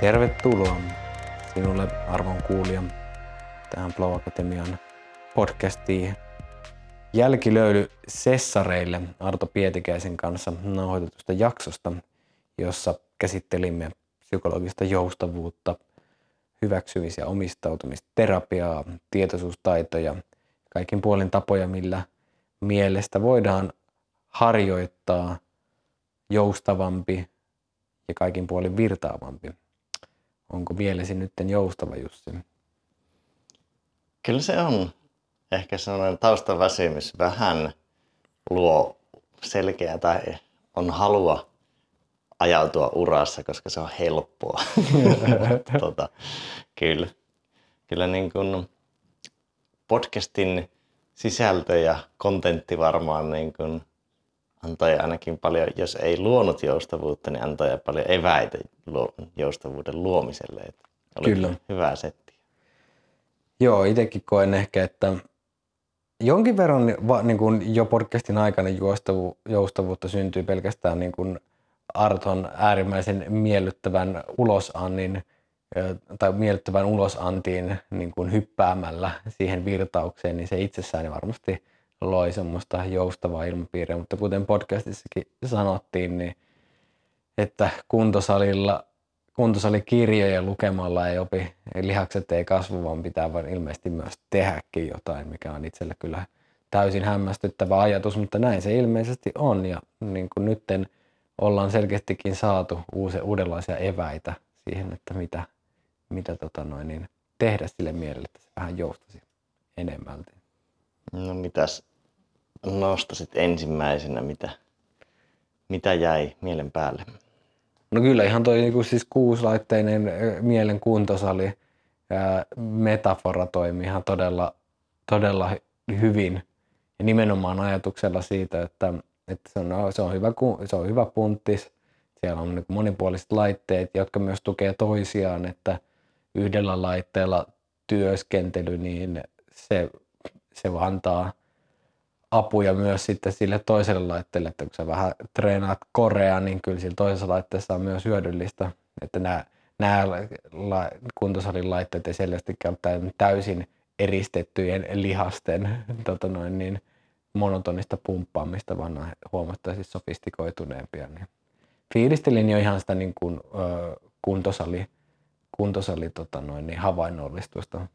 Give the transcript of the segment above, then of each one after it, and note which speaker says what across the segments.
Speaker 1: Tervetuloa sinulle arvon kuulija tähän Flow Akatemian podcastiin jälkilöyly Sessareille Arto Pietikäisen kanssa nauhoitetusta jaksosta, jossa käsittelimme psykologista joustavuutta, hyväksymis- ja omistautumisterapiaa, tietoisuustaitoja, kaikin puolin tapoja, millä mielestä voidaan harjoittaa joustavampi ja kaikin puolin virtaavampi. Onko mielesi nyt joustava, Jussi?
Speaker 2: Kyllä se on. Ehkä sellainen taustaväsymys vähän luo selkeää tai on halua ajautua urassa, koska se on helppoa. tota, kyllä. Kyllä niin kuin podcastin sisältö ja kontentti varmaan niin kuin antoi ainakin paljon, jos ei luonut joustavuutta, niin antoi paljon eväitä joustavuuden luomiselle. Että oli Kyllä. hyvä setti.
Speaker 1: Joo, itsekin koen ehkä, että jonkin verran niin kuin jo podcastin aikana joustavu, joustavuutta syntyy pelkästään niin kuin Arton äärimmäisen miellyttävän ulosannin tai miellyttävän ulosantiin niin kuin hyppäämällä siihen virtaukseen, niin se itsessään varmasti loi semmoista joustavaa ilmapiiriä, mutta kuten podcastissakin sanottiin, niin että kuntosalilla, kuntosalikirjoja lukemalla ei opi, lihakset ei kasvu, vaan pitää vaan ilmeisesti myös tehdäkin jotain, mikä on itselle kyllä täysin hämmästyttävä ajatus, mutta näin se ilmeisesti on ja niin kuin nytten ollaan selkeästikin saatu uusi, uudenlaisia eväitä siihen, että mitä, mitä tota noin, niin tehdä sille mielelle, että se vähän joustasi enemmälti.
Speaker 2: No mitäs nostasit ensimmäisenä, mitä, mitä jäi mielen päälle?
Speaker 1: No kyllä ihan toi niin kuin siis kuuslaitteinen mielen kuntosali ää, metafora toimii ihan todella, todella hyvin. Ja nimenomaan ajatuksella siitä, että, että se, on, se, on hyvä, se on hyvä punttis. Siellä on niin monipuoliset laitteet, jotka myös tukee toisiaan, että yhdellä laitteella työskentely, niin se, se antaa – apuja myös sitten sille toiselle laitteelle, että kun sä vähän treenaat korea, niin kyllä sillä toisessa laitteessa on myös hyödyllistä, että nämä, nämä la, kuntosalin laitteet ei selvästi käyttää täysin eristettyjen lihasten tota noin, niin monotonista pumppaamista, vaan on huomattavasti sofistikoituneempia. Niin fiilistelin jo ihan sitä niin kuin, ö, kuntosali, kuntosali tota noin, niin havainnollistusta.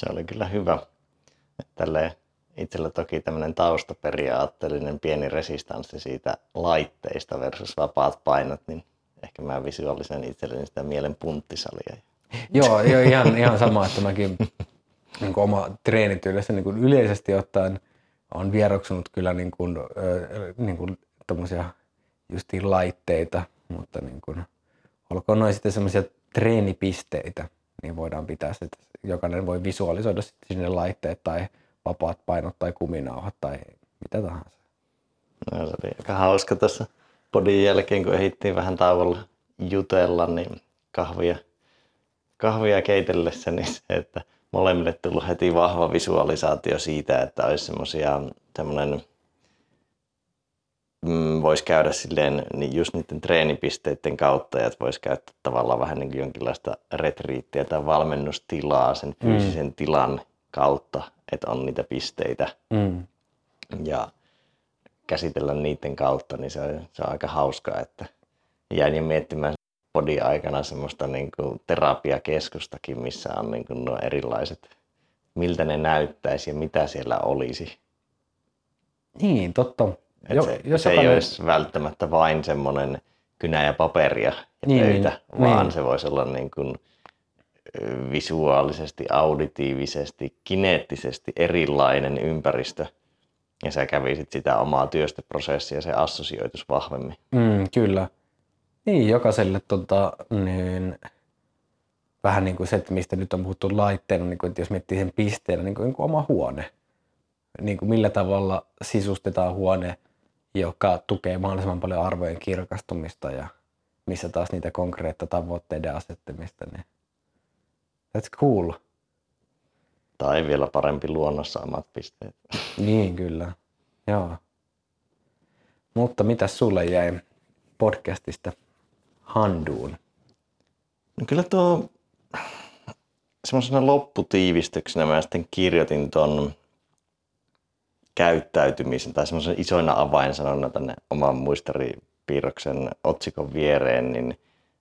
Speaker 2: Se oli kyllä hyvä. Tälleen itsellä toki tämmöinen taustaperiaatteellinen pieni resistanssi siitä laitteista versus vapaat painot, niin ehkä mä visuaalisen itselleni sitä mielen punttisalia.
Speaker 1: Joo, jo, ihan, ihan sama, että mäkin niin kuin oma treenityylessä niin kuin yleisesti ottaen on vieroksunut kyllä niin kuin, niin kuin justiin laitteita, mutta niin kuin, olkoon noin sitten semmoisia treenipisteitä, niin voidaan pitää että jokainen voi visualisoida sitten sinne laitteet tai vapaat painot tai kuminauhat tai mitä tahansa.
Speaker 2: No, se oli aika hauska tässä podin jälkeen, kun ehdittiin vähän tauolla jutella, niin kahvia, kahvia keitellessä, niin se, että molemmille tullut heti vahva visualisaatio siitä, että olisi semmoisia semmoinen mm, voisi käydä silleen niin just niiden treenipisteiden kautta, että voisi käyttää tavallaan vähän niin kuin jonkinlaista retriittiä tai valmennustilaa sen mm. fyysisen mm. tilan kautta, että on niitä pisteitä mm. ja käsitellä niiden kautta, niin se on, se on aika hauskaa, että jäin jo miettimään podin aikana semmoista niin kuin terapiakeskustakin, missä on niin kuin nuo erilaiset, miltä ne näyttäisi ja mitä siellä olisi.
Speaker 1: Niin, totta.
Speaker 2: jo, se, jos se ei olisi välttämättä vain semmoinen kynä ja paperia ja niin, pöytä, niin, vaan niin. se voisi olla niin kuin visuaalisesti, auditiivisesti, kineettisesti erilainen ympäristö ja sä kävisit sitä omaa työstöprosessia, se assosioitus vahvemmin.
Speaker 1: Mm, kyllä. Niin, jokaiselle tota, niin, vähän niin kuin se, että mistä nyt on puhuttu laitteena, niin kuin, että jos miettii sen pisteenä, niin kuin, niin kuin oma huone. Niin kuin millä tavalla sisustetaan huone, joka tukee mahdollisimman paljon arvojen kirkastumista ja missä taas niitä konkreetta tavoitteiden asettamista. Niin That's cool.
Speaker 2: Tai vielä parempi luonnossa omat pisteet.
Speaker 1: Niin, kyllä. Joo. Mutta mitä sulle jäi podcastista handuun?
Speaker 2: No kyllä tuo semmoisena lopputiivistyksenä mä sitten kirjoitin ton käyttäytymisen tai semmoisen isoina avainsanona tänne oman muistaripiirroksen otsikon viereen, niin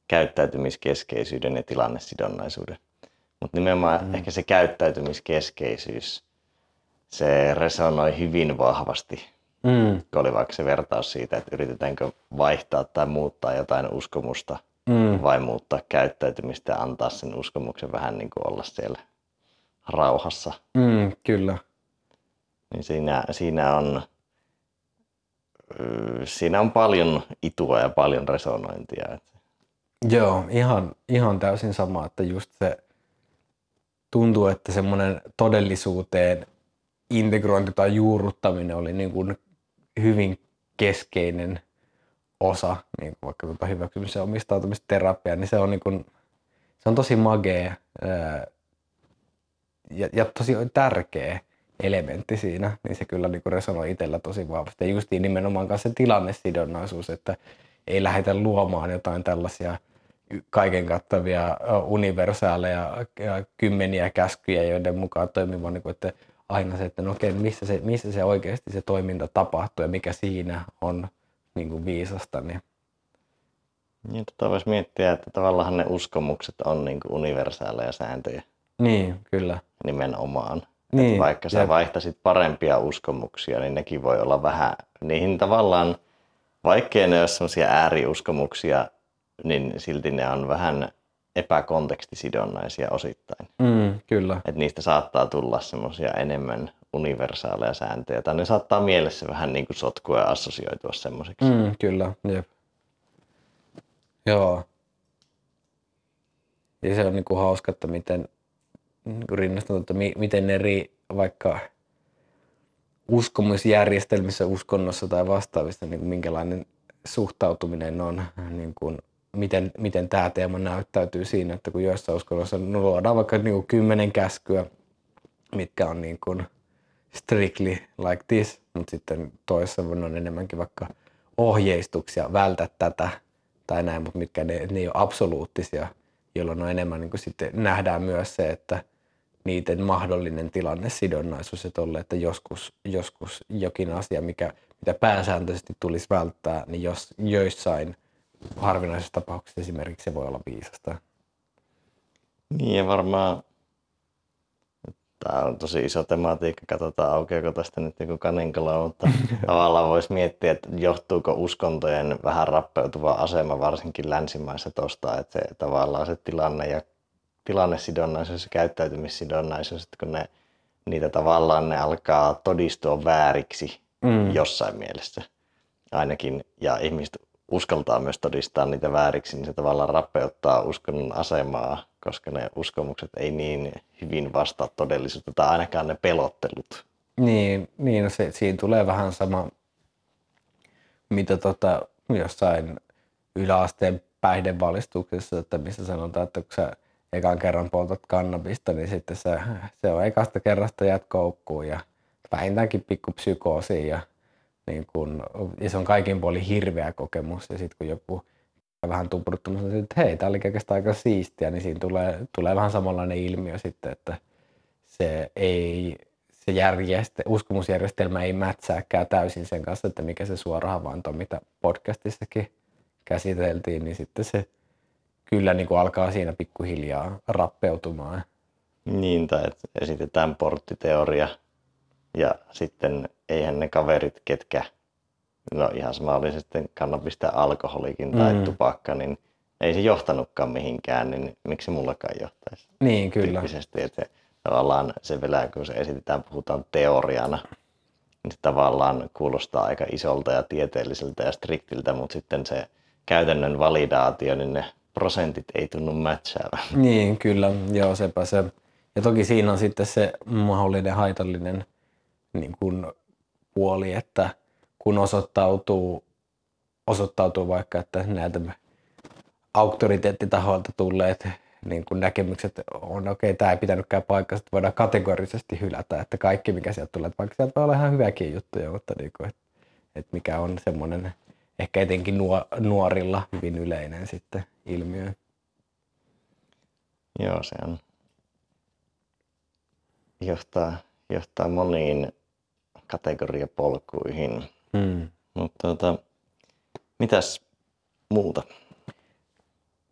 Speaker 2: käyttäytymiskeskeisyyden ja tilannesidonnaisuuden. Mutta nimenomaan mm. ehkä se käyttäytymiskeskeisyys, se resonoi hyvin vahvasti, mm. kun oli vaikka se vertaus siitä, että yritetäänkö vaihtaa tai muuttaa jotain uskomusta mm. vai muuttaa käyttäytymistä ja antaa sen uskomuksen vähän niin kuin olla siellä rauhassa.
Speaker 1: Mm, kyllä.
Speaker 2: Niin siinä, siinä, on, siinä on paljon itua ja paljon resonointia.
Speaker 1: Joo, ihan, ihan täysin sama, että just se tuntuu, että semmoinen todellisuuteen integrointi tai juurruttaminen oli niin kuin hyvin keskeinen osa, niin kuin vaikka tuota hyväksymisen omistautumisterapia, niin se on, niin kuin, se on tosi magea ja, ja tosi tärkeä elementti siinä, niin se kyllä niin kuin resonoi itsellä tosi vahvasti. Ja justiin nimenomaan kanssa se tilannesidonnaisuus, että ei lähdetä luomaan jotain tällaisia kaiken kattavia universaaleja ja kymmeniä käskyjä, joiden mukaan toimimaan, niin kuin, että aina se, että no okei, missä se, missä se oikeasti se toiminta tapahtuu ja mikä siinä on niin kuin viisasta. Niin.
Speaker 2: Niin, tota voisi miettiä, että tavallaan ne uskomukset on niin kuin universaaleja sääntöjä.
Speaker 1: Niin, kyllä.
Speaker 2: Nimenomaan. Niin, että vaikka sä jep. vaihtasit parempia uskomuksia, niin nekin voi olla vähän, niihin tavallaan, vaikkei ne ole sellaisia ääriuskomuksia, niin silti ne on vähän epäkontekstisidonnaisia osittain.
Speaker 1: Mm, kyllä.
Speaker 2: Et niistä saattaa tulla semmoisia enemmän universaaleja sääntöjä, tai ne saattaa mielessä vähän niin kuin sotkua ja assosioitua semmoiseksi.
Speaker 1: Mm, kyllä, jep. Joo. Ja se on niin kuin hauska, että miten niin rinnastunut, että mi, miten eri vaikka uskomusjärjestelmissä, uskonnossa tai vastaavissa, niin kuin minkälainen suhtautuminen on niin kuin miten, miten tämä teema näyttäytyy siinä, että kun joissain uskonnoissa no, luodaan vaikka niin kuin kymmenen käskyä, mitkä on niin kuin strictly like this, mutta sitten toisessa on enemmänkin vaikka ohjeistuksia, vältä tätä tai näin, mutta mitkä ne, ne ei ole absoluuttisia, jolloin on enemmän niin kuin sitten nähdään myös se, että niiden mahdollinen tilanne sidonnaisuus, että, tolle, että joskus, joskus jokin asia, mikä, mitä pääsääntöisesti tulisi välttää, niin jos joissain – harvinaisessa tapauksessa esimerkiksi se voi olla viisasta.
Speaker 2: Niin ja varmaan Tämä on tosi iso tematiikka, katsotaan aukeako tästä nyt niin kaninkala, mutta tavallaan voisi miettiä, että johtuuko uskontojen vähän rappeutuva asema varsinkin länsimaissa tuosta, että se tavallaan se tilanne ja tilannesidonnaisuus ja käyttäytymissidonnaisuus, että kun ne, niitä tavallaan ne alkaa todistua vääriksi mm. jossain mielessä ainakin, ja ihmiset uskaltaa myös todistaa niitä vääriksi, niin se tavallaan rappeuttaa uskonnon asemaa, koska ne uskomukset ei niin hyvin vastaa todellisuutta tai ainakaan ne pelottelut.
Speaker 1: Niin, niin no se, siinä tulee vähän sama, mitä tota, jossain yläasteen päihdevalistuksessa, että missä sanotaan, että kun sä ekan kerran poltat kannabista, niin sitten se, se on ekasta kerrasta jät koukkuun ja vähintäänkin pikku psykoosi ja niin kun, ja se on kaikin puolin hirveä kokemus. Ja sitten kun joku vähän tupruttamassa, että hei, tämä oli oikeastaan aika siistiä, niin siinä tulee, tulee vähän samanlainen ilmiö sitten, että se ei, se järjeste, uskomusjärjestelmä ei mätsääkään täysin sen kanssa, että mikä se suora havainto, mitä podcastissakin käsiteltiin, niin sitten se kyllä niin kuin alkaa siinä pikkuhiljaa rappeutumaan.
Speaker 2: Niin, tai että esitetään porttiteoria ja sitten eihän ne kaverit, ketkä, no ihan sama oli sitten kannabis tai alkoholikin tai mm. tupakka, niin ei se johtanutkaan mihinkään, niin miksi mullakaan johtaisi?
Speaker 1: Niin, kyllä.
Speaker 2: Tyyppisesti, että tavallaan se vielä, kun se esitetään, puhutaan teoriana, niin se tavallaan kuulostaa aika isolta ja tieteelliseltä ja striktiltä, mutta sitten se käytännön validaatio, niin ne prosentit ei tunnu matchaavan.
Speaker 1: Niin, kyllä. Joo, sepä se. Ja toki siinä on sitten se mahdollinen haitallinen niin kuin puoli, että kun osoittautuu, osoittautuu vaikka, että näiltä auktoriteettitahoilta tulleet niin kuin näkemykset on, okei, okay, tämä ei pitänytkään paikkaa, että voidaan kategorisesti hylätä, että kaikki mikä sieltä tulee, että vaikka sieltä voi olla ihan hyväkin juttuja, mutta niin kuin, että, että mikä on semmoinen ehkä etenkin nuorilla hyvin yleinen sitten ilmiö.
Speaker 2: Joo, se on. Johtaa, johtaa moniin kategoriapolkuihin.
Speaker 1: Hmm.
Speaker 2: Mutta tota, mitäs muuta?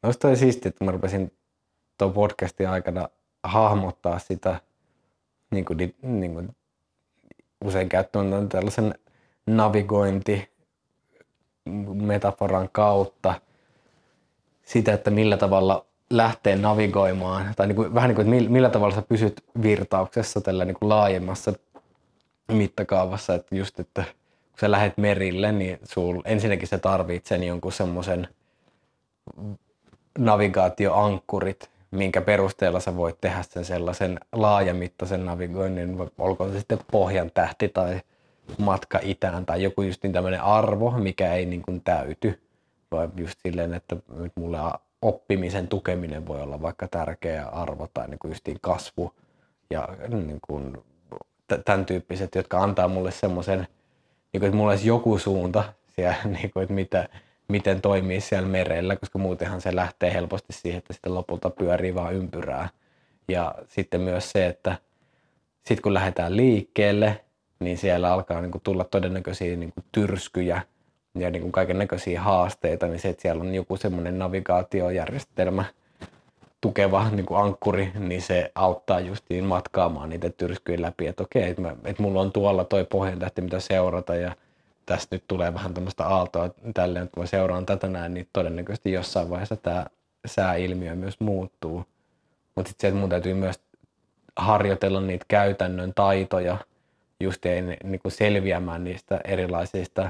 Speaker 1: Olisi toi siistiä, että mä rupesin tuon podcastin aikana hahmottaa sitä, niin kuin, niin kuin usein käyttämään tällaisen navigointi metaforan kautta sitä, että millä tavalla lähtee navigoimaan, tai niin kuin, vähän niin kuin, että millä tavalla sä pysyt virtauksessa tällä niin kuin laajemmassa mittakaavassa, että just, että kun sä lähdet merille, niin sul ensinnäkin sä tarvitset jonkun semmoisen navigaatioankkurit, minkä perusteella sä voit tehdä sen sellaisen laajamittaisen navigoinnin, olkoon se sitten pohjan tähti tai matka itään tai joku just niin tämmöinen arvo, mikä ei niin kuin täyty, vaan just silleen, että nyt mulle oppimisen tukeminen voi olla vaikka tärkeä arvo tai niin kuin justiin kasvu ja niin kuin tämän tyyppiset, jotka antaa mulle semmoisen, niin että mulla olisi joku suunta siellä, niin kuin, että mitä, miten toimii siellä merellä, koska muutenhan se lähtee helposti siihen, että sitten lopulta pyörii vaan ympyrää. Ja sitten myös se, että sitten kun lähdetään liikkeelle, niin siellä alkaa niin kuin tulla todennäköisiä niin kuin tyrskyjä ja niin kaiken näköisiä haasteita, niin se, että siellä on joku semmoinen navigaatiojärjestelmä, tukeva niin kuin ankkuri, niin se auttaa justiin matkaamaan niitä tyrskyjä läpi, että okei, että, mä, että mulla on tuolla toi pohjantähti, mitä seurata ja tästä nyt tulee vähän tämmöistä aaltoa tälleen, että mä seuraan tätä näin, niin todennäköisesti jossain vaiheessa tämä sääilmiö myös muuttuu. Mutta sitten se, että mun täytyy myös harjoitella niitä käytännön taitoja, just ei niin kuin selviämään niistä erilaisista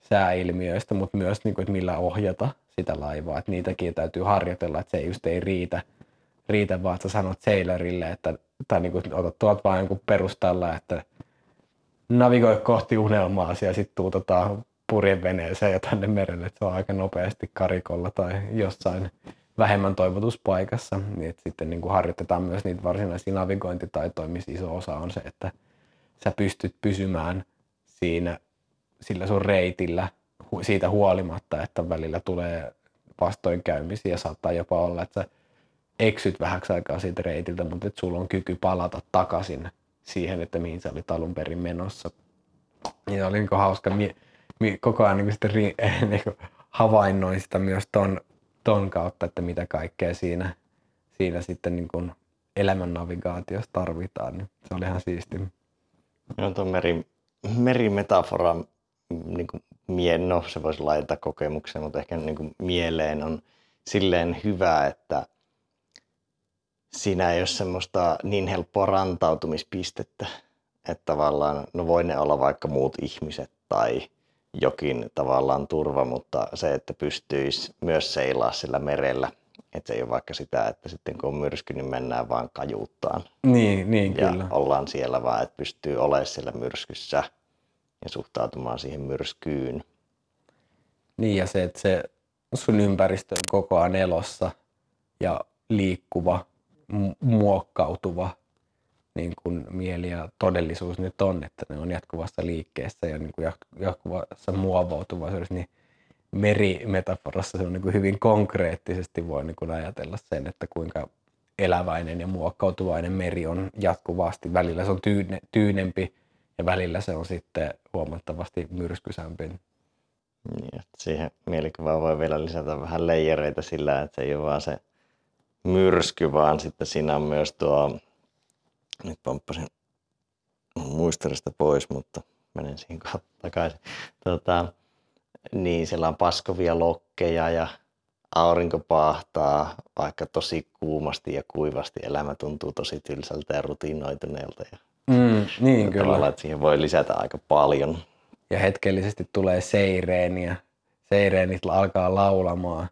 Speaker 1: sääilmiöistä, mutta myös niin kuin, että millä ohjata sitä laivaa. Että niitäkin täytyy harjoitella, että se just ei riitä, riitä vaan, että sä sanot sailorille, että, tai niin kuin, otat tuolta vaan jonkun perustalla, että navigoi kohti unelmaa ja sitten tuutetaan purjeveneeseen ja tänne merelle, että se on aika nopeasti karikolla tai jossain vähemmän toivotuspaikassa, niin että sitten niin kuin harjoitetaan myös niitä varsinaisia navigointitaitoja, missä iso osa on se, että sä pystyt pysymään siinä sillä sun reitillä siitä huolimatta, että välillä tulee vastoinkäymisiä ja saattaa jopa olla, että sä eksyt vähäksi aikaa siitä reitiltä, mutta että sulla on kyky palata takaisin siihen, että mihin sä olit alun perin menossa. Ja oli niin hauska mi- mi- koko ajan niin sitten ri- niin havainnoin sitä myös ton, ton kautta, että mitä kaikkea siinä, siinä sitten niin kuin elämän navigaatiossa tarvitaan. Niin se oli ihan siisti.
Speaker 2: Joo, tuon meri, merimetafora, niin kuin, mie, no se voisi laittaa kokemukseen, mutta ehkä niin kuin, mieleen on silleen hyvä, että siinä ei ole semmoista niin helppoa rantautumispistettä, että tavallaan, no voi ne olla vaikka muut ihmiset tai jokin tavallaan turva, mutta se, että pystyisi myös seilaa sillä merellä, että se ei ole vaikka sitä, että sitten kun on myrsky, niin mennään vaan kajuuttaan.
Speaker 1: Niin, niin
Speaker 2: ja
Speaker 1: kyllä.
Speaker 2: ollaan siellä vaan, että pystyy olemaan siellä myrskyssä ja suhtautumaan siihen myrskyyn.
Speaker 1: Niin ja se, että se sun ympäristö on koko ajan elossa ja liikkuva, muokkautuva niin kuin mieli ja todellisuus nyt on, että ne on jatkuvassa liikkeessä ja niin kuin jatkuvassa muovautuvaisuudessa, niin merimetaforassa se on niin kuin hyvin konkreettisesti voi niin kuin ajatella sen, että kuinka eläväinen ja muokkautuvainen meri on jatkuvasti. Välillä se on tyyne, tyynempi ja välillä se on sitten huomattavasti myrskysämpi.
Speaker 2: Niin, siihen mielikuvaan voi vielä lisätä vähän leijereitä sillä, että ei ole vaan se myrsky, vaan sitten siinä on myös tuo, nyt pomppasin muistelista pois, mutta menen siihen takaisin. Tota, niin siellä on paskovia lokkeja ja aurinko paahtaa, vaikka tosi kuumasti ja kuivasti elämä tuntuu tosi tylsältä ja rutiinoituneelta. Ja
Speaker 1: mm, niin kyllä.
Speaker 2: että siihen voi lisätä aika paljon.
Speaker 1: Ja hetkellisesti tulee seireeniä. Seireenit alkaa laulamaan,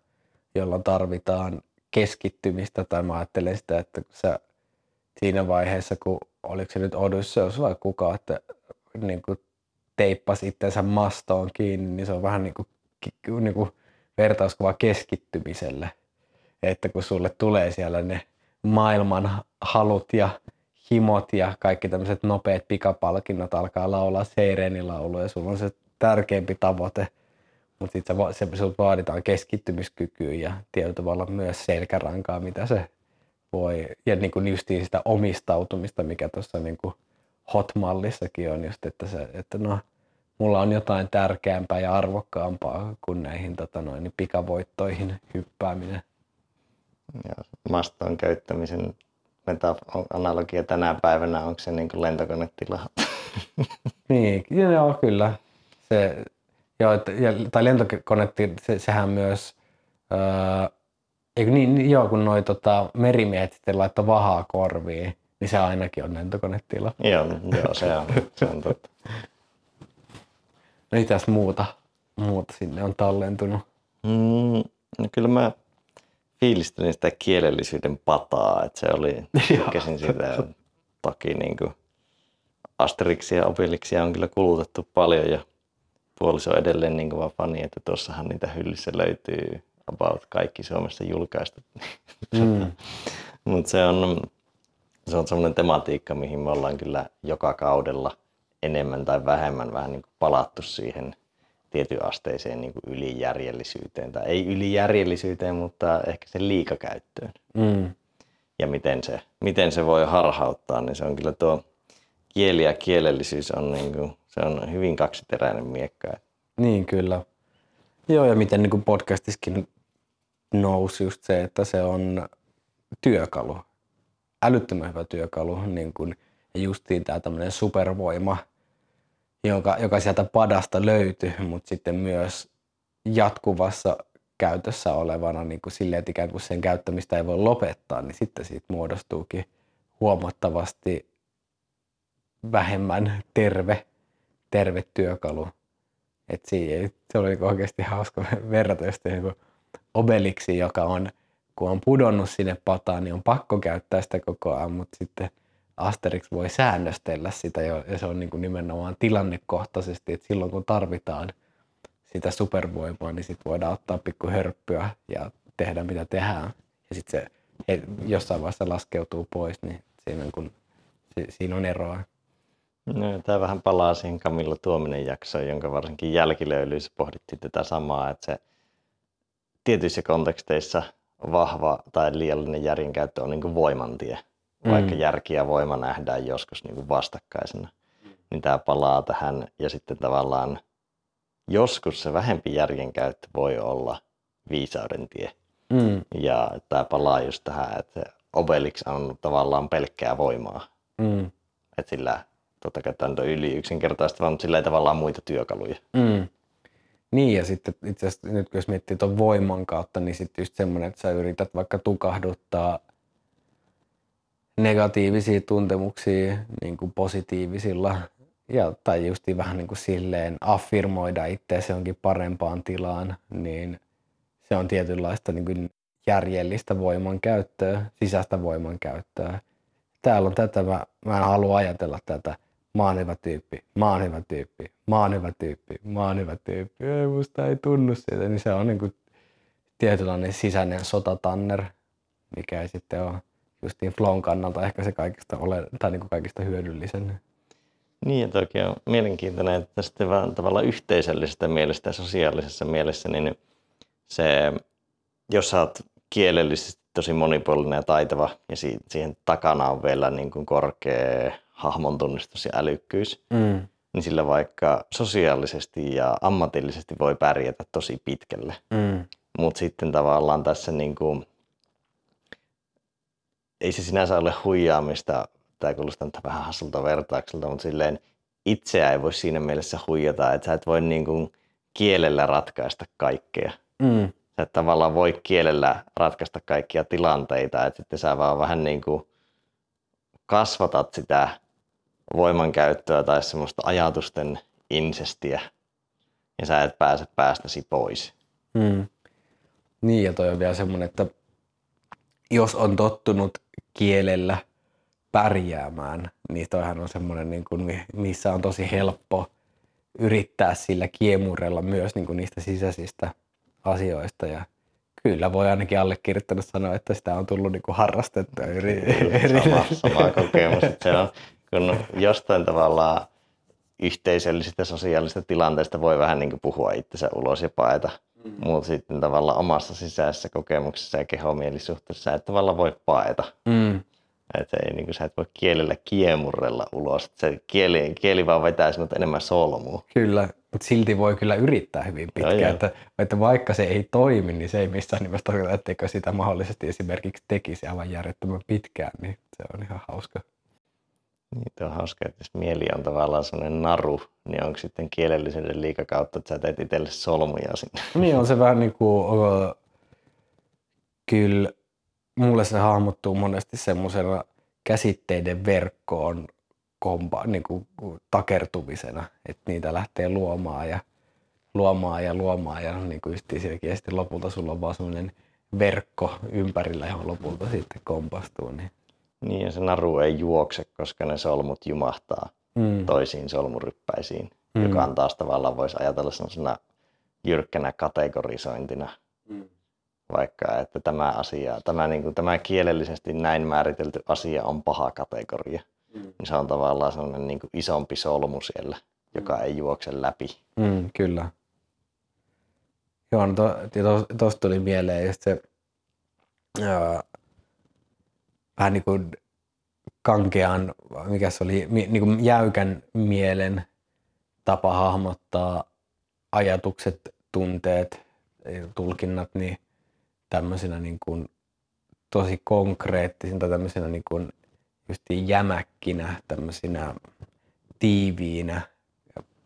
Speaker 1: jolloin tarvitaan keskittymistä. Tai mä ajattelen sitä, että sä siinä vaiheessa, kun oliko se nyt Odysseus vai kuka, että niin kuin teippasi itsensä mastoon kiinni, niin se on vähän niin kuin, niin kuin vertauskuva keskittymiselle. Että kun sulle tulee siellä ne maailman halut ja himot ja kaikki tämmöiset nopeat pikapalkinnot alkaa laulaa seirenilaulu ja sulla on se tärkeämpi tavoite, mutta sitten se, se, vaaditaan keskittymiskykyä ja tietyllä tavalla myös selkärankaa, mitä se voi, ja niin kuin justiin sitä omistautumista, mikä tuossa niin hot-mallissakin on just, että, se, että no, mulla on jotain tärkeämpää ja arvokkaampaa kuin näihin tota noin, pikavoittoihin hyppääminen.
Speaker 2: Ja maston käyttämisen metaf- analogia tänä päivänä, onko se niin kuin lentokonetila?
Speaker 1: niin, joo, kyllä. Se, joo, että, ja, tai lentokonetti, se, sehän myös, öö, eikö niin, niin, joo, kun noi tota, merimiehet sitten laittoi vahaa korviin, niin se ainakin on lentokonetila.
Speaker 2: joo, joo, se on, se on totta.
Speaker 1: No mitäs muuta, muuta sinne on tallentunut?
Speaker 2: Mm, no kyllä mä fiilistelin sitä kielellisyyden pataa, että se oli, tykkäsin sitä. Toki niin kuin Asterixia ja Obelixia on kyllä kulutettu paljon ja puoliso on edelleen niin kova fani, että tuossahan niitä hyllyssä löytyy about kaikki Suomessa julkaistu. Mm. Mutta se on, se on semmoinen tematiikka, mihin me ollaan kyllä joka kaudella enemmän tai vähemmän vähän niin kuin palattu siihen tietyn asteiseen niin kuin ylijärjellisyyteen. Tai ei ylijärjellisyyteen, mutta ehkä sen liikakäyttöön. Mm. Ja miten se, miten se voi harhauttaa, niin se on kyllä tuo kieli ja kielellisyys on, niin kuin, se on hyvin kaksiteräinen miekka.
Speaker 1: Niin kyllä. Joo, ja miten niin kuin podcastiskin nousi just se, että se on työkalu. Älyttömän hyvä työkalu. Niin kuin, ja justiin tämä tämmöinen supervoima – joka, joka sieltä padasta löytyy, mutta sitten myös jatkuvassa käytössä olevana niin kuin silleen, että ikään kuin sen käyttämistä ei voi lopettaa, niin sitten siitä muodostuukin huomattavasti vähemmän terve, terve työkalu. Et siihen, se oli niin oikeasti hauska verrata just niin Obeliksi, joka on, kun on pudonnut sinne pataan, niin on pakko käyttää sitä koko ajan, mutta sitten – Asterix voi säännöstellä sitä ja se on niin kuin nimenomaan tilannekohtaisesti, että silloin kun tarvitaan sitä supervoimaa, niin sitten voidaan ottaa pikku hörppyä ja tehdä mitä tehdään. Ja sitten se jossain vaiheessa laskeutuu pois, niin siinä on, kun, siinä on eroa.
Speaker 2: No, tämä vähän palaa siihen Kamilla Tuominen jaksoon, jonka varsinkin jälkilöylyissä pohdittiin tätä samaa, että se tietyissä konteksteissa vahva tai liiallinen järjenkäyttö on niin kuin voimantie vaikka mm. järki ja voima nähdään joskus niin kuin vastakkaisena, niin tämä palaa tähän ja sitten tavallaan joskus se vähempi järjen käyttö voi olla viisauden tie. Mm. Ja tämä palaa just tähän, että Obelix on tavallaan pelkkää voimaa. Mm. Että sillä, totta kai tämä on yli yksinkertaista, mutta sillä ei tavallaan muita työkaluja. Mm.
Speaker 1: Niin ja sitten itse asiassa nyt kun jos miettii tuon voiman kautta, niin sitten just semmoinen, että sä yrität vaikka tukahduttaa – negatiivisia tuntemuksia niin kuin positiivisilla. Ja, tai just vähän niin kuin silleen affirmoida itseäsi jonkin parempaan tilaan, niin se on tietynlaista niin kuin järjellistä voimankäyttöä, sisäistä voimankäyttöä. Täällä on tätä, mä, mä en halua ajatella tätä, mä oon hyvä tyyppi, mä oon hyvä tyyppi, mä oon hyvä tyyppi, mä oon hyvä tyyppi, ei musta ei tunnu siitä, niin se on niin kuin tietynlainen sisäinen sotatanner, mikä ei sitten ole justiin flown kannalta ehkä se kaikista, ole, tai niin kuin kaikista hyödyllisen.
Speaker 2: Niin, ja toki on mielenkiintoinen, että sitten vaan tavallaan yhteisöllisestä mielestä ja sosiaalisessa mielessä, niin se, jos sä oot kielellisesti tosi monipuolinen ja taitava, ja siihen takana on vielä niin kuin korkea hahmon tunnistus ja älykkyys, mm. niin sillä vaikka sosiaalisesti ja ammatillisesti voi pärjätä tosi pitkälle. Mm. Mutta sitten tavallaan tässä niin kuin ei se sinänsä ole huijaamista, tämä kuulostaa nyt vähän hassulta vertaukselta, mutta silleen itseä ei voi siinä mielessä huijata, että sä et voi niin kuin kielellä ratkaista kaikkea. Mm. Sä et tavallaan voi kielellä ratkaista kaikkia tilanteita, että sitten sä vaan vähän niin kuin kasvatat sitä voimankäyttöä tai semmoista ajatusten insestiä ja sä et pääse päästäsi pois. Mm.
Speaker 1: Niin ja toi on vielä semmoinen, että jos on tottunut kielellä pärjäämään, niin toihan on semmoinen, niin kuin, missä on tosi helppo yrittää sillä kiemurella myös niin kuin niistä sisäisistä asioista. Ja kyllä voi ainakin allekirjoittanut sanoa, että sitä on tullut niin kuin harrastettua. Eri,
Speaker 2: sama, sama kokemus. Että se on, kun jostain tavallaan yhteisöllisistä sosiaalisista tilanteista voi vähän niin kuin puhua itsensä ulos ja paeta mm. mutta sitten tavallaan omassa sisäisessä kokemuksessa ja kehomielisuhteessa et tavallaan voi paeta. Mm. Että ei, niin kuin, sä et voi kielellä kiemurrella ulos. Se kieli, kieli vaan vetää sinut enemmän solmua.
Speaker 1: Kyllä, mutta silti voi kyllä yrittää hyvin pitkään. Joo, että, että, vaikka se ei toimi, niin se ei missään nimessä tarkoita, etteikö sitä mahdollisesti esimerkiksi tekisi aivan järjettömän pitkään. Niin se on ihan hauska.
Speaker 2: Niin, on hauska, että jos mieli on tavallaan sellainen naru, niin onko sitten kielellisyyden liikakautta, että sä teet itselle solmuja sinne?
Speaker 1: Niin on se vähän niin kuin, kyllä mulle se hahmottuu monesti semmoisena käsitteiden verkkoon kompa, niin kuin takertumisena, että niitä lähtee luomaan ja luomaan ja luomaan ja niin kuin just ja sitten lopulta sulla on vaan semmoinen verkko ympärillä, johon lopulta sitten kompastuu. Niin.
Speaker 2: Niin ja se naru ei juokse, koska ne solmut jumahtaa mm. toisiin solmuryppäisiin, mm. joka on taas tavallaan voisi ajatella sellaisena jyrkkänä kategorisointina. Mm. Vaikka että tämä asia, tämä, niin kuin, tämä kielellisesti näin määritelty asia on paha kategoria. Mm. Niin se on tavallaan sellainen niin kuin isompi solmu siellä, joka mm. ei juokse läpi.
Speaker 1: Mm, kyllä. Joo, no tuosta to, tuli mieleen just se, ää, vähän niin kuin kankean, mikä se oli, niin kuin jäykän mielen tapa hahmottaa ajatukset, tunteet, tulkinnat, niin tämmöisenä niin kuin tosi konkreettisina tai tämmöisenä niin kuin justiin jämäkkinä, tämmöisinä tiiviinä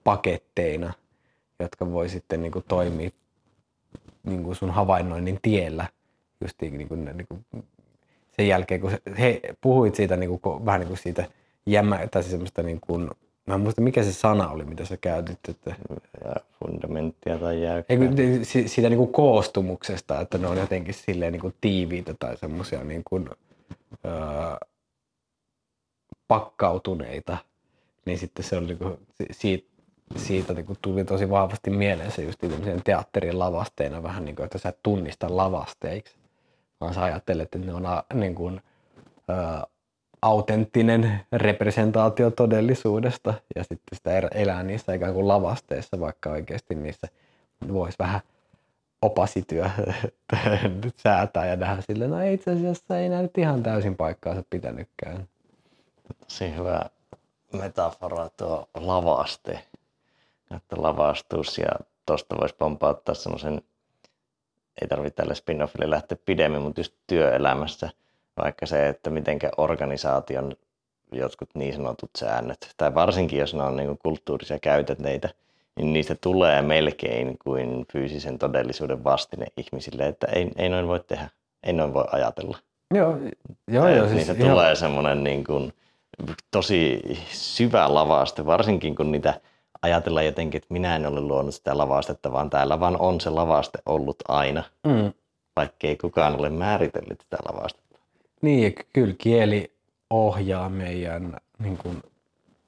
Speaker 1: paketteina, jotka voi sitten niin kuin toimia niin kuin sun havainnoinnin tiellä. Justiin niin kuin, niin kuin sen jälkeen, kun he puhuit siitä niin kuin, vähän niin kuin siitä jämä, tai siis semmoista niin kuin, Mä en muista, mikä se sana oli, mitä sä käytit. Että...
Speaker 2: Fundamenttia tai jäykkää.
Speaker 1: Ei, siitä niin kuin koostumuksesta, että ne on jotenkin silleen niin kuin tiiviitä tai semmoisia niin kuin, öö, pakkautuneita. Niin sitten se oli niin kuin, siitä, siitä niin kuin tuli tosi vahvasti mieleen se just teatterin lavasteina vähän niin kuin, että sä et tunnista lavasteiksi vaan sä ajattelet, että ne on niin kuin, ä, autenttinen representaatio todellisuudesta ja sitten sitä elää niissä ikään kuin lavasteissa, vaikka oikeasti niissä voisi vähän opasityö säätää ja nähdä silleen, no itse asiassa ei näy nyt ihan täysin paikkaansa pitänytkään.
Speaker 2: Tosi hyvä metafora tuo lavaste, että lavastus ja tuosta voisi pompauttaa semmoisen ei tarvitse tälle spin-offille lähteä pidemmin, mutta just työelämässä, vaikka se, että miten organisaation jotkut niin sanotut säännöt, tai varsinkin jos ne on niin kulttuurisia käytänteitä, niin niistä tulee melkein kuin fyysisen todellisuuden vastine ihmisille, että ei, ei noin voi tehdä, ei noin voi ajatella.
Speaker 1: Joo, joo, joo.
Speaker 2: Siis, niistä tulee semmoinen niin kuin, tosi syvä lavaste, varsinkin kun niitä ajatella jotenkin, että minä en ole luonut sitä lavastetta, vaan täällä vaan on se lavaste ollut aina, mm. vaikka ei kukaan ole määritellyt sitä lavastetta.
Speaker 1: Niin, ja kyllä kieli ohjaa meidän niin kuin,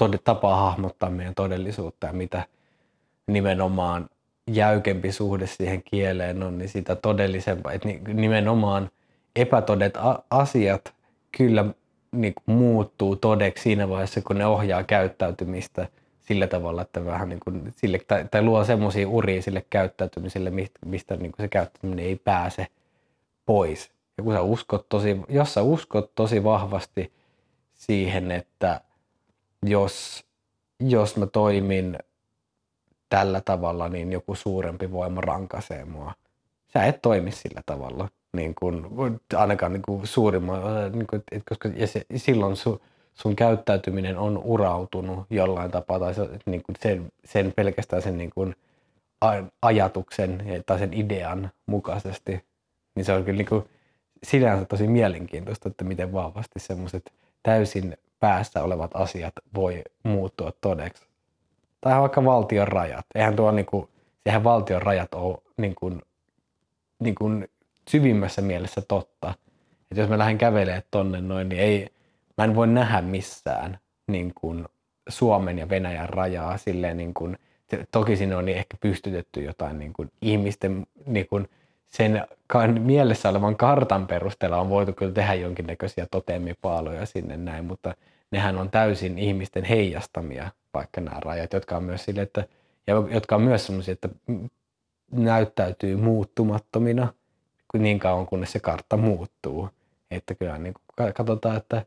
Speaker 1: tod- tapaa hahmottaa meidän todellisuutta ja mitä nimenomaan jäykempi suhde siihen kieleen on, niin sitä todellisempaa, että nimenomaan epätodet asiat kyllä niin kuin, muuttuu todeksi siinä vaiheessa, kun ne ohjaa käyttäytymistä – sillä tavalla, että vähän niin kuin sille, tai, tai luo semmoisia uria sille käyttäytymiselle, mistä niin kuin se käyttäytyminen ei pääse pois. Ja kun sä uskot tosi, jos sä uskot tosi vahvasti siihen, että jos, jos mä toimin tällä tavalla, niin joku suurempi voima rankaisee mua. Sä et toimi sillä tavalla, niin kuin, ainakaan niin kuin suurimman, niin kuin, koska ja se, silloin su, sun käyttäytyminen on urautunut jollain tapaa tai se, niin kuin sen, sen pelkästään sen niin kuin ajatuksen tai sen idean mukaisesti, niin se on kyllä niin kuin sinänsä tosi mielenkiintoista, että miten vahvasti semmoiset täysin päässä olevat asiat voi muuttua todeksi. Tai vaikka valtion rajat. Eihän tuo niin kuin, sehän valtion rajat ole niin kuin, niin kuin syvimmässä mielessä totta. Että jos mä lähden kävelemään tonne noin, niin ei, mä en voi nähdä missään niin kuin Suomen ja Venäjän rajaa silleen niin kuin, toki sinne on ehkä pystytetty jotain niin kuin ihmisten niin kuin sen mielessä olevan kartan perusteella on voitu kyllä tehdä jonkinnäköisiä toteamipaaloja sinne näin, mutta nehän on täysin ihmisten heijastamia, vaikka nämä rajat, jotka on myös sille, että, ja jotka on myös sellaisia, että näyttäytyy muuttumattomina niin kauan kunnes se kartta muuttuu. Että kyllä niin katsotaan, että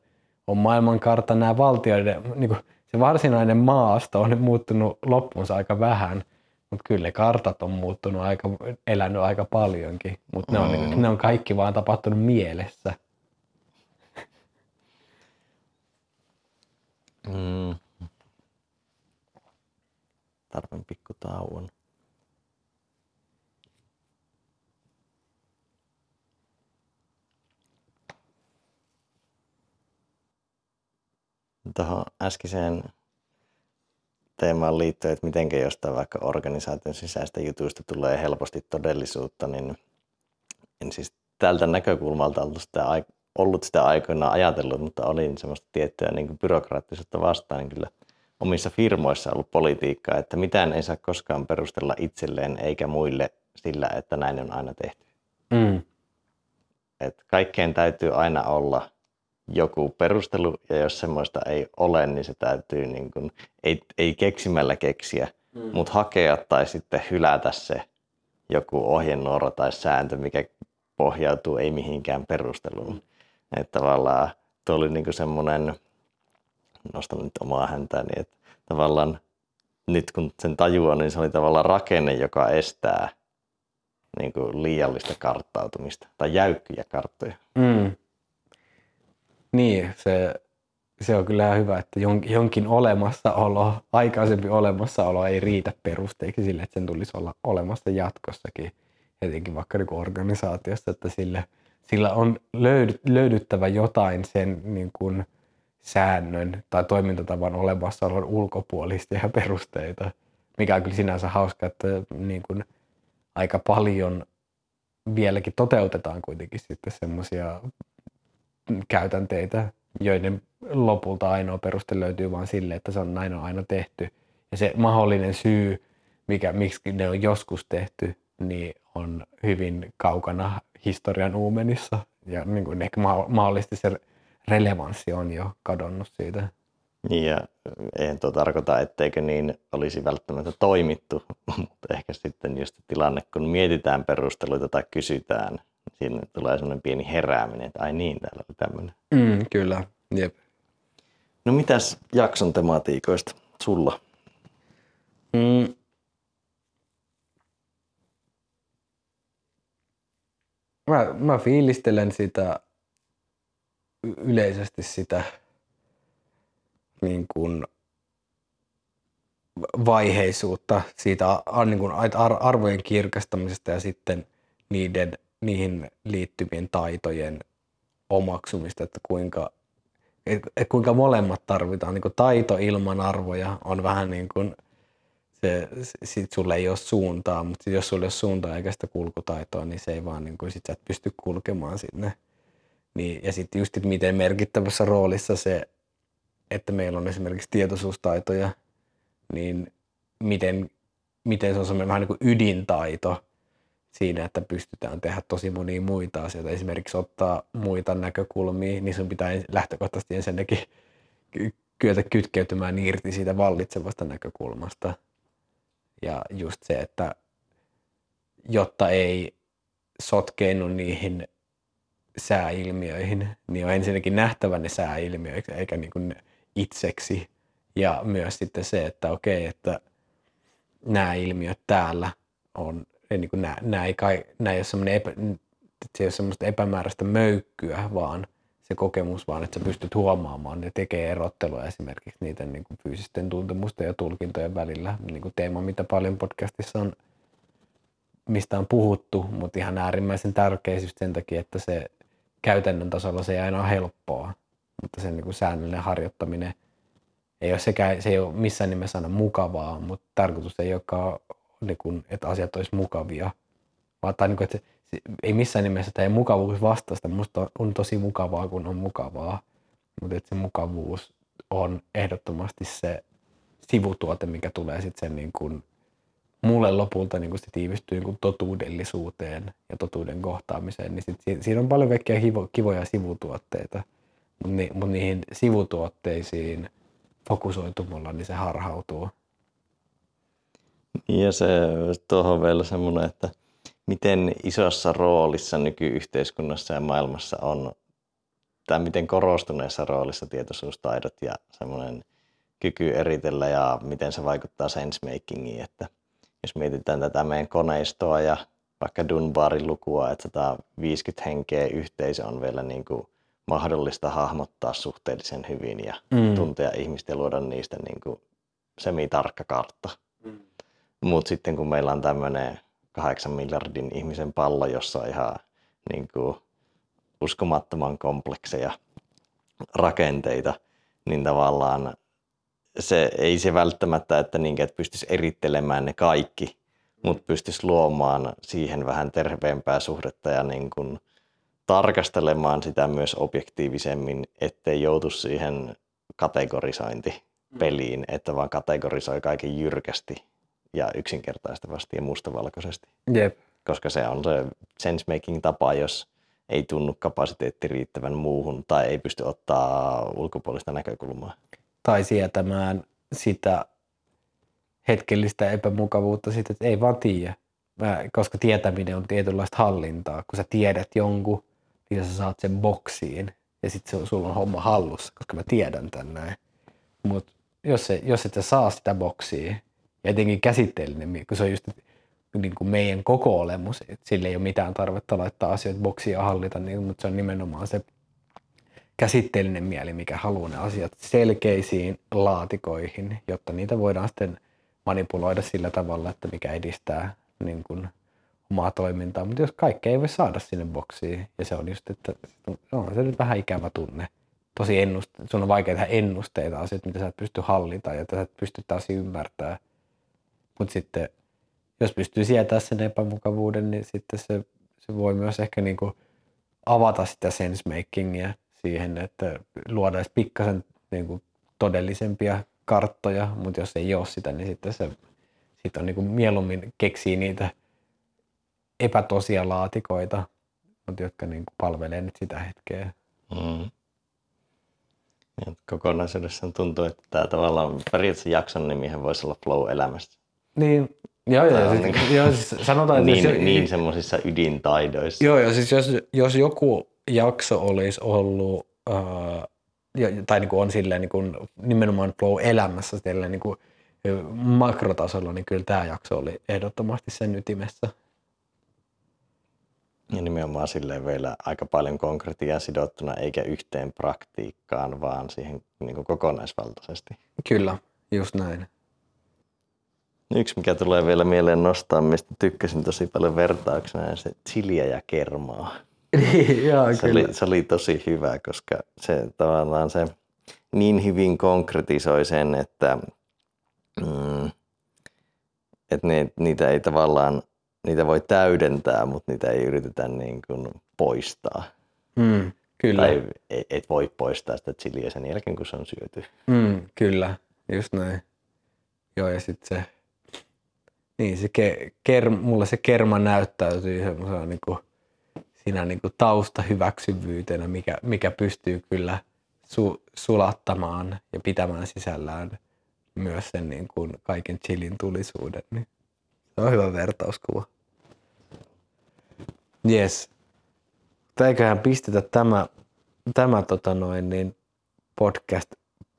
Speaker 1: on maailmankartta nämä valtioiden, niin kuin se varsinainen maasto on muuttunut loppuunsa aika vähän, mutta kyllä ne kartat on muuttunut aika, elänyt aika paljonkin, mutta ne, on, mm. ne on kaikki vaan tapahtunut mielessä.
Speaker 2: Mm. Tarvin pikku tauon. Tuohon äskeiseen teemaan liittyen, että miten jostain vaikka organisaation sisäistä jutuista tulee helposti todellisuutta, niin en siis tältä näkökulmalta ollut sitä, ollut sitä aikoinaan ajatellut, mutta olin semmoista tiettyä niin byrokraattisuutta vastaan kyllä omissa firmoissa ollut politiikkaa, että mitään ei saa koskaan perustella itselleen eikä muille sillä, että näin on aina tehty. Mm. Et kaikkeen täytyy aina olla joku perustelu, ja jos semmoista ei ole, niin se täytyy niin kuin, ei, ei keksimällä keksiä, mm. mutta hakea tai sitten hylätä se joku ohjenuora tai sääntö, mikä pohjautuu ei mihinkään perusteluun. Mm. Että tavallaan tuo oli niin semmoinen, nostan nyt omaa häntäni, että tavallaan nyt kun sen tajuaa, niin se oli tavallaan rakenne, joka estää niin kuin liiallista karttautumista tai jäykkiä karttoja. Mm.
Speaker 1: Niin, se, se on kyllä hyvä, että jonkin olemassaolo, aikaisempi olemassaolo ei riitä perusteeksi sille, että sen tulisi olla olemassa jatkossakin, etenkin vaikka niin organisaatiossa, että sille, sillä on löydy, löydyttävä jotain sen niin kuin säännön tai toimintatavan olemassaolon ulkopuolisia perusteita, mikä on kyllä sinänsä hauska, että niin kuin aika paljon vieläkin toteutetaan kuitenkin sitten semmoisia käytänteitä, joiden lopulta ainoa peruste löytyy vain sille, että se on näin on aina tehty. Ja se mahdollinen syy, mikä, miksi ne on joskus tehty, niin on hyvin kaukana historian uumenissa. Ja niin kuin ehkä mahdollisesti se relevanssi on jo kadonnut siitä.
Speaker 2: Niin ja eihän tuo tarkoita, etteikö niin olisi välttämättä toimittu, mutta ehkä sitten just tilanne, kun mietitään perusteluita tai kysytään, siinä tulee sellainen pieni herääminen, että ai niin, täällä oli tämmöinen.
Speaker 1: Mm, kyllä, jep.
Speaker 2: No mitäs jakson tematiikoista sulla? Mm.
Speaker 1: Mä, mä fiilistelen sitä yleisesti sitä niin kuin vaiheisuutta siitä niin kuin arvojen kirkastamisesta ja sitten niiden niihin liittyvien taitojen omaksumista, että kuinka, et, kuinka molemmat tarvitaan. Niin kuin taito ilman arvoja on vähän niin kuin se, sit sulle ei ole suuntaa, mutta jos sulle ei ole suuntaa eikä sitä kulkutaitoa, niin se ei vaan, niin kuin, sit sä et pysty kulkemaan sinne. Niin, ja sitten just, miten merkittävässä roolissa se, että meillä on esimerkiksi tietoisuustaitoja, niin miten, miten se on semmoinen vähän niin kuin ydintaito, siinä, että pystytään tehdä tosi monia muita asioita. Esimerkiksi ottaa muita näkökulmia, niin sun pitää lähtökohtaisesti ensinnäkin kyetä kytkeytymään irti siitä vallitsevasta näkökulmasta. Ja just se, että jotta ei sotkeinu niihin sääilmiöihin, niin on ensinnäkin nähtävä ne sääilmiöiksi eikä niin kuin itseksi. Ja myös sitten se, että okei, että nämä ilmiöt täällä on ei, niin kuin, nämä, ei, kai, nämä ei ole semmoinen epä, se ei ole semmoista epämääräistä möykkyä, vaan se kokemus, vaan että sä pystyt huomaamaan, ne tekee erottelua esimerkiksi niiden niin kuin fyysisten tuntemusten ja tulkintojen välillä. Niin kuin teema, mitä paljon podcastissa on, mistä on puhuttu, mutta ihan äärimmäisen tärkeä just sen takia, että se käytännön tasolla se ei aina ole helppoa, mutta sen niin kuin säännöllinen harjoittaminen ei ole, sekä, se ei ole missään nimessä aina mukavaa, mutta tarkoitus ei olekaan niin kuin, että asiat olisi mukavia. Vaan, tai niin kuin, että se, ei missään nimessä tämä ei mukavuus vastasta. Musta on tosi mukavaa, kun on mukavaa. Mutta se mukavuus on ehdottomasti se sivutuote, mikä tulee sitten sen niin kuin, mulle lopulta niin se tiivistyy niin kuin totuudellisuuteen ja totuuden kohtaamiseen, niin sit, siinä on paljon kaikkia kivo, kivoja sivutuotteita, mutta ni, mut niihin sivutuotteisiin fokusoitumalla, niin se harhautuu
Speaker 2: Ja se tuohon vielä semmoinen, että miten isossa roolissa nykyyhteiskunnassa ja maailmassa on, tai miten korostuneessa roolissa tietoisuustaidot ja semmoinen kyky eritellä ja miten se vaikuttaa sensemakingiin, että jos mietitään tätä meidän koneistoa ja vaikka Dunbarin lukua, että 150 henkeä yhteisö on vielä niin kuin mahdollista hahmottaa suhteellisen hyvin ja mm. tuntea ihmistä ja luoda niistä niin kuin semi-tarkka kartta. Mutta sitten kun meillä on tämmöinen kahdeksan miljardin ihmisen pallo, jossa on ihan niin kuin, uskomattoman komplekseja rakenteita, niin tavallaan se ei se välttämättä, että, niin, että pystyisi erittelemään ne kaikki, mutta pystyisi luomaan siihen vähän terveempää suhdetta ja niin kuin tarkastelemaan sitä myös objektiivisemmin, ettei joutu siihen kategorisointipeliin, että vaan kategorisoi kaiken jyrkästi ja yksinkertaistavasti ja mustavalkoisesti.
Speaker 1: Jep.
Speaker 2: Koska se on se sensemaking tapa, jos ei tunnu kapasiteetti riittävän muuhun tai ei pysty ottaa ulkopuolista näkökulmaa.
Speaker 1: Tai sietämään sitä hetkellistä epämukavuutta sitten, että ei vaan tiedä. Koska tietäminen on tietynlaista hallintaa. Kun sä tiedät jonkun, niin sä saat sen boksiin ja sitten sulla on homma hallussa, koska mä tiedän tän näin. Mutta jos, jos et sä saa sitä boksia, ja etenkin käsitteellinen, kun se on just niin kuin meidän koko olemus, että sille ei ole mitään tarvetta laittaa asioita boksia ja hallita, niin, mutta se on nimenomaan se käsitteellinen mieli, mikä haluaa ne asiat selkeisiin laatikoihin, jotta niitä voidaan sitten manipuloida sillä tavalla, että mikä edistää niin kuin omaa toimintaa. Mutta jos kaikkea ei voi saada sinne boksiin, ja se on just, että on se nyt vähän ikävä tunne. Tosi ennuste, sun on vaikea tehdä ennusteita asioita, mitä sä et pysty hallita ja sä et pysty taas ymmärtää. Mutta sitten jos pystyy sietämään sen epämukavuuden, niin sitten se, se voi myös ehkä niinku avata sitä sensemakingia siihen, että luodaan pikkasen niinku todellisempia karttoja, mutta jos ei ole sitä, niin sitten se sit on niinku mieluummin keksii niitä epätosia laatikoita, mutta jotka niinku palvelee nyt sitä hetkeä. Mm.
Speaker 2: Ja kokonaisuudessaan tuntuu, että tämä tavallaan periaatteessa jakson nimihän voisi olla Flow elämästä.
Speaker 1: Niin, joo, joo, siis, niin, joo siis sanotaan, että
Speaker 2: niin,
Speaker 1: jos,
Speaker 2: niin semmoisissa ydintaidoissa.
Speaker 1: Joo, joo, siis jos, jos joku jakso olisi ollut, uh, tai niin kuin on silleen niin kuin nimenomaan flow-elämässä silleen niin kuin makrotasolla, niin kyllä tämä jakso oli ehdottomasti sen ytimessä.
Speaker 2: Ja nimenomaan silleen vielä aika paljon konkretiaa sidottuna, eikä yhteen praktiikkaan, vaan siihen niin kuin kokonaisvaltaisesti.
Speaker 1: Kyllä, just näin.
Speaker 2: Yksi, mikä tulee vielä mieleen nostaa, mistä tykkäsin tosi paljon vertauksena, on se chiliä ja kermaa.
Speaker 1: Niin, joo,
Speaker 2: se, kyllä. Oli, se oli tosi hyvä, koska se tavallaan se niin hyvin konkretisoi sen, että, mm, että ne, niitä ei tavallaan, niitä voi täydentää, mutta niitä ei yritetä niin kuin poistaa.
Speaker 1: Mm, kyllä.
Speaker 2: Tai et, et voi poistaa sitä chiliä sen jälkeen, kun se on syöty.
Speaker 1: Mm, kyllä, just näin. Joo, ja sitten se niin, se ke, ker, mulle se kerma näyttäytyy semmoisena niin kuin, siinä niin kuin taustahyväksyvyytenä, mikä, mikä pystyy kyllä su, sulattamaan ja pitämään sisällään myös sen niin kuin kaiken chilin tulisuuden. Niin se on hyvä vertauskuva. Yes. Eiköhän pistetä tämä, tämä tota noin, niin podcast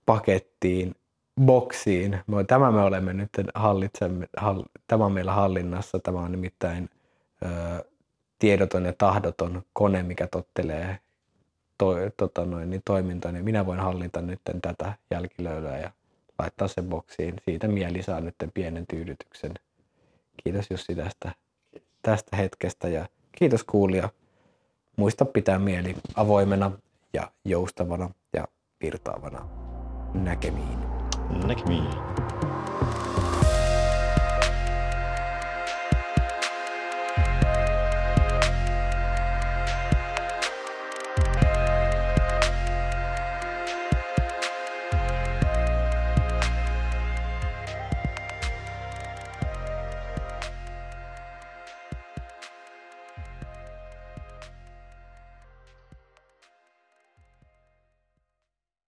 Speaker 1: pakettiin boksiin. Tämä me olemme nyt hallitsemme, hall, tämä on meillä hallinnassa. Tämä on nimittäin ö, tiedoton ja tahdoton kone, mikä tottelee to, tota noin, niin toimintaa. Niin minä voin hallita nyt tätä jälkilöydöä ja laittaa sen boksiin. Siitä mieli saa nyt pienen tyydytyksen. Kiitos Jussi tästä, tästä hetkestä ja kiitos kuulija. Muista pitää mieli avoimena ja joustavana ja virtaavana näkemiin.
Speaker 2: Näkemiin.